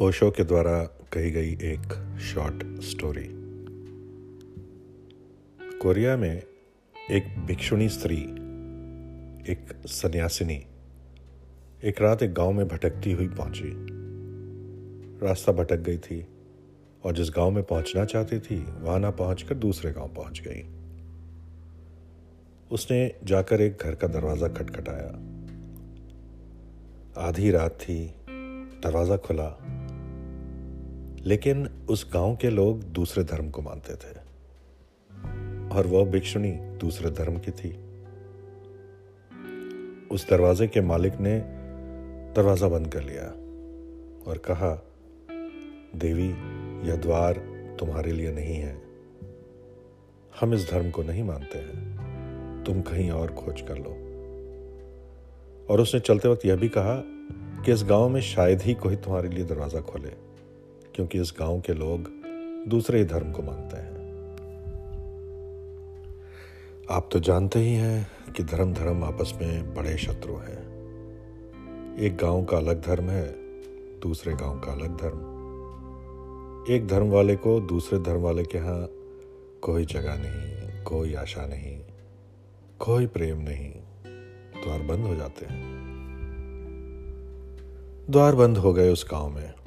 ओशो के द्वारा कही गई एक शॉर्ट स्टोरी। कोरिया में एक भिक्षुणी स्त्री, एक सन्यासिनी, एक रात एक गाँव में भटकती हुई पहुँची। रास्ता भटक गई थी और जिस गाँव में पहुँचना चाहती थी, वहाँ ना पहुंचकर दूसरे गाँव पहुँच गई। उसने जाकर एक घर का दरवाज़ा खटखटाया। आधी रात थी, दरवाज़ा खुला। लेकिन उस गाँव के लोग दूसरे धर्म को मानते थे। और वह भिक्षुणी दूसरे धर्म की थी। उस दरवाजे के मालिक ने दरवाज़ा बंद कर लिया और कहा, देवी, यह द्वार तुम्हारे लिए नहीं है। हम इस धर्म को नहीं मानते हैं। तुम कहीं और खोज कर लो। और उसने चलते वक्त यह भी कहा कि इस गाँव में शायद ही कोई तुम्हारे लिए दरवाज़ा खोले। क्योंकि इस गाँव के लोग दूसरे ही धर्म को मानते हैं। आप तो जानते ही हैं कि धर्म धर्म आपस में बड़े शत्रु हैं। एक गाँव का अलग धर्म है, दूसरे गाँव का अलग धर्म। एक धर्म वाले को दूसरे धर्म वाले के यहाँ कोई जगह नहीं, कोई आशा नहीं, कोई प्रेम नहीं। द्वार बंद हो जाते हैं। द्वार बंद हो गए उस गाँव में।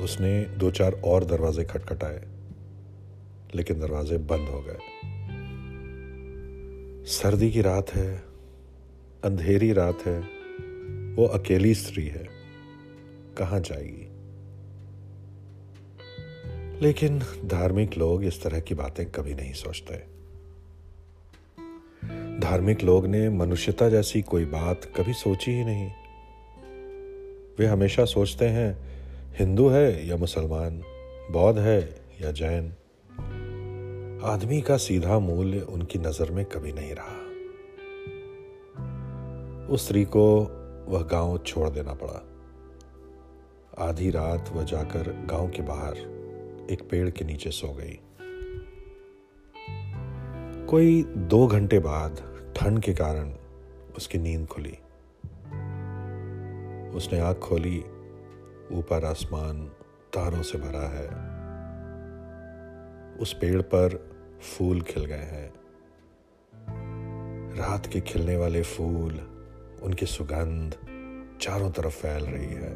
उसने दो चार और दरवाजे खटखटाए, लेकिन दरवाजे बंद हो गए। सर्दी की रात है, अंधेरी रात है, वो अकेली स्त्री है, कहाँ जाएगी? लेकिन धार्मिक लोग इस तरह की बातें कभी नहीं सोचते। धार्मिक लोग ने मनुष्यता जैसी कोई बात कभी सोची ही नहीं। वे हमेशा सोचते हैं हिंदू है या मुसलमान, बौद्ध है या जैन। आदमी का सीधा मूल्य उनकी नज़र में कभी नहीं रहा। उस स्त्री को वह गाँव छोड़ देना पड़ा। आधी रात वह जाकर गाँव के बाहर एक पेड़ के नीचे सो गई। कोई दो घंटे बाद ठंड के कारण उसकी नींद खुली। उसने आँख खोली ऊपर आसमान तारों से भरा है। उस पेड़ पर फूल खिल गए हैं। रात के खिलने वाले फूल, उनकी सुगंध चारों तरफ़ फैल रही है।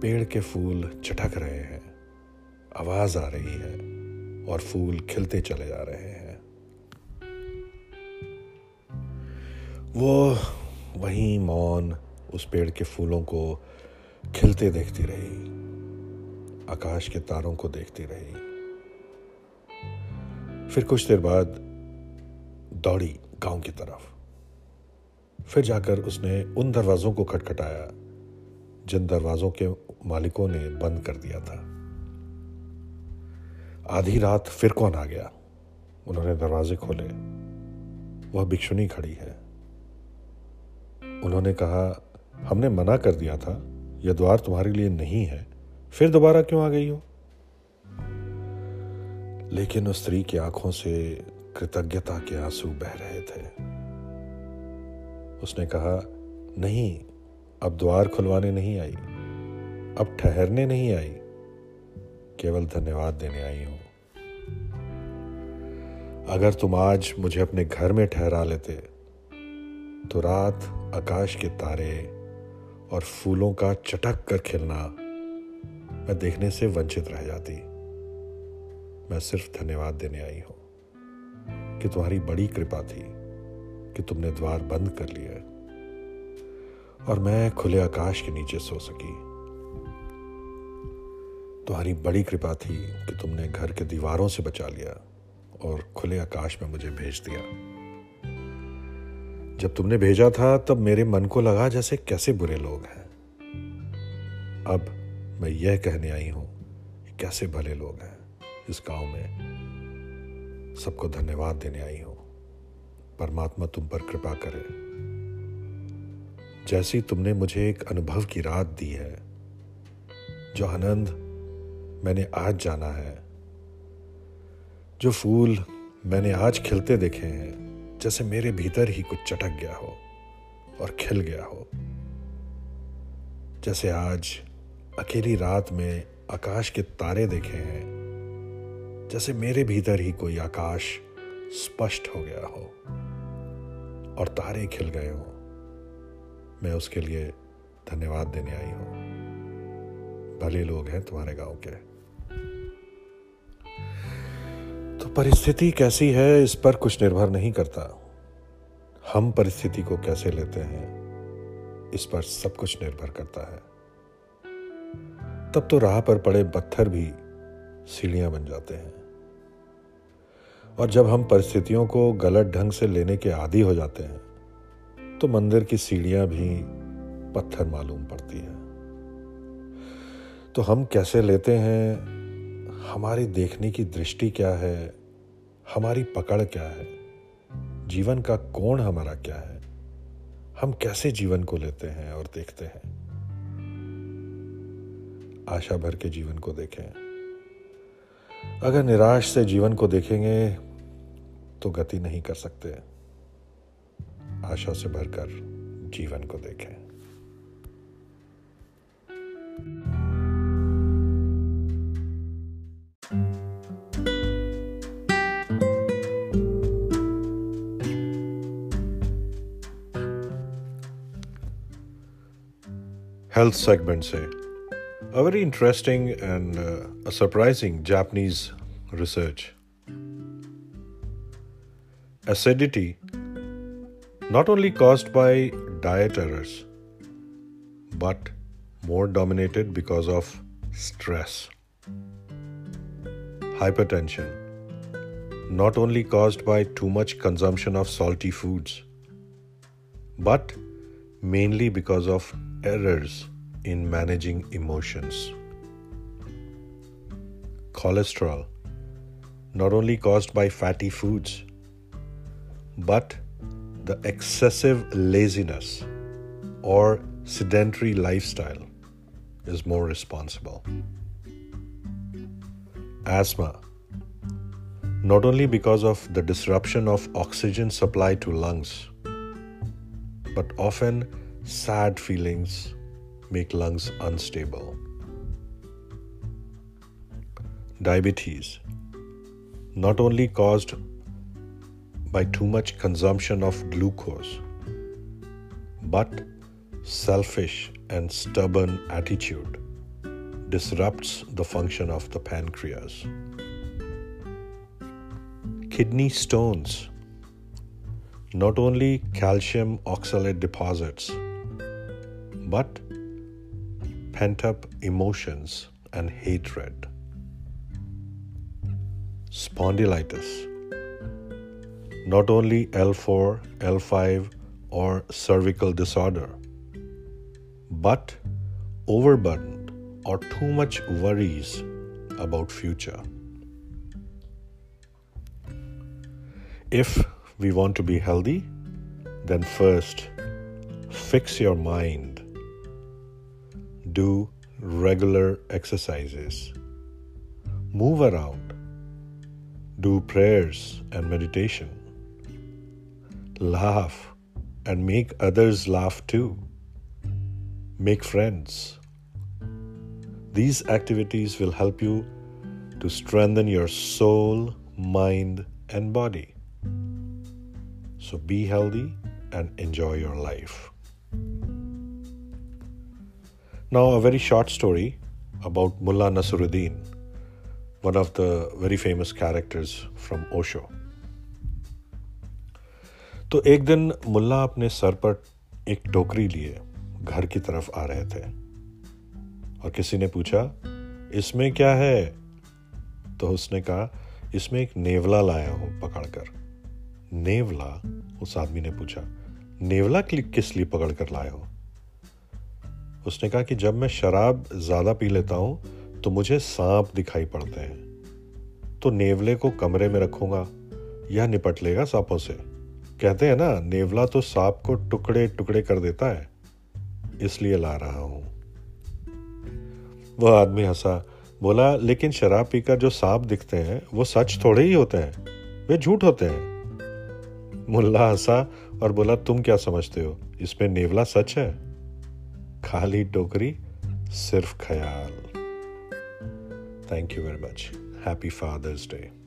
पेड़ के फूल चटक रहे हैं, आवाज़ आ रही है और फूल खिलते चले जा रहे हैं। वो वहीं मौन उस पेड़ के फूलों को खिलते देखती रही, आकाश के तारों को देखती रही। फिर कुछ देर बाद दौड़ी गाँव की तरफ़। फिर जाकर उसने उन दरवाजों को खटखटाया, जिन दरवाजों के मालिकों ने बंद कर दिया था। आधी रात फिर कौन आ गया? उन्होंने दरवाजे खोले। वह भिक्षुनी खड़ी है। उन्होंने कहा, हमने मना कर दिया था। यह द्वार तुम्हारे लिए नहीं है, फिर दोबारा क्यों आ गई हो? लेकिन उस स्त्री की आँखों से कृतज्ञता के आँसू बह रहे थे। उसने कहा, नहीं, अब द्वार खुलवाने नहीं आई, अब ठहरने नहीं आई, केवल धन्यवाद देने आई हूँ। अगर तुम आज मुझे अपने घर में ठहरा लेते तो रात आकाश के तारे और फूलों का चटक कर खिलना मैं देखने से वंचित रह जाती। मैं सिर्फ़ धन्यवाद देने आई हूँ कि तुम्हारी बड़ी कृपा थी कि तुमने द्वार बंद कर लिया और मैं खुले आकाश के नीचे सो सकी। तुम्हारी बड़ी कृपा थी कि तुमने घर के दीवारों से बचा लिया और खुले आकाश में मुझे भेज दिया। जब तुमने भेजा था, तब मेरे मन को लगा जैसे कैसे बुरे लोग हैं। अब मैं यह कहने आई हूँ कि कैसे भले लोग हैं। इस गाँव में सबको धन्यवाद देने आई हूँ। परमात्मा तुम पर कृपा करे। जैसी तुमने मुझे एक अनुभव की रात दी है, जो आनंद मैंने आज जाना है, जो फूल मैंने आज खिलते देखे हैं जैसे मेरे भीतर ही कुछ चटक गया हो और खिल गया हो। जैसे आज अकेली रात में आकाश के तारे देखे हैं, जैसे मेरे भीतर ही कोई आकाश स्पष्ट हो गया हो और तारे खिल गए हो। मैं उसके लिए धन्यवाद देने आई हूँ। भले लोग हैं तुम्हारे गाँव के। तो परिस्थिति कैसी है, इस पर कुछ निर्भर नहीं करता। हम परिस्थिति को कैसे लेते हैं, इस पर सब कुछ निर्भर करता है। तब तो राह पर पड़े पत्थर भी सीढ़ियाँ बन जाते हैं। और जब हम परिस्थितियों को गलत ढंग से लेने के आदि हो जाते हैं तो मंदिर की सीढ़ियाँ भी पत्थर मालूम पड़ती हैं। तो हम कैसे लेते हैं हमारी देखने की दृष्टि क्या है? हमारी पकड़ क्या है? जीवन का कोण हमारा क्या है? हम कैसे जीवन को लेते हैं और देखते हैं? आशा भर के जीवन को देखें। अगर निराश से जीवन को देखेंगे तो गति नहीं कर सकते। आशा से भरकर जीवन को देखें। health segment say A very interesting and uh, a surprising Japanese research. Acidity, not only caused by diet errors, but more dominated because of stress. Hypertension, not only caused by too much consumption of salty foods, but mainly because of errors in managing emotions. Cholesterol, not only caused by fatty foods, but the excessive laziness or sedentary lifestyle is more responsible. Asthma, not only because of the disruption of oxygen supply to lungs, but often sad feelings make lungs unstable. Diabetes, not only caused by too much consumption of glucose, but selfish and stubborn attitude disrupts the function of the pancreas. Kidney stones, not only calcium oxalate deposits, but pent up emotions and hatred. Spondylitis. Not only L4, L5, or cervical disorder, but overburdened or too much worries about future. If we want to be healthy, then first fix your mind do regular exercises, move around, do prayers and meditation, laugh and make others laugh too, make friends. These activities will help you to strengthen your soul, mind, and body. So be healthy and enjoy your life. Now, a very short story about Mullah Nasruddin, one of the very famous characters from Osho. तो एक दिन मुल्ला अपने sir पर एक टोकरी लिए घर की तरफ़ आ रहे थे। और किसी ने पूछा इसमें क्या है? तो उसने कहा इसमें एक नेवला लाया हूँ पकड़कर। नेवला उस आदमी ने पूछा नेवला किस लिए पकड़कर लाए हो? उसने कहा कि जब मैं शराब ज़्यादा पी लेता हूँ तो मुझे सांप दिखाई पड़ते हैं। तो नेवले को कमरे में रखूँगा यह निपट लेगा सांपों से? कहते हैं ना, नेवला तो सांप को टुकड़े टुकड़े कर देता है, इसलिए ला रहा हूँ। वह आदमी हंसा, बोला, लेकिन शराब पीकर जो सांप दिखते हैं, वो सच थोड़े ही होते हैं। वे झूठ होते हैं। मुल्ला हंसा और बोला, तुम क्या समझते हो? इसमें नेवला सच है? खाली टोकरी सिर्फ़ ख्याल। Thank you very much happy father's day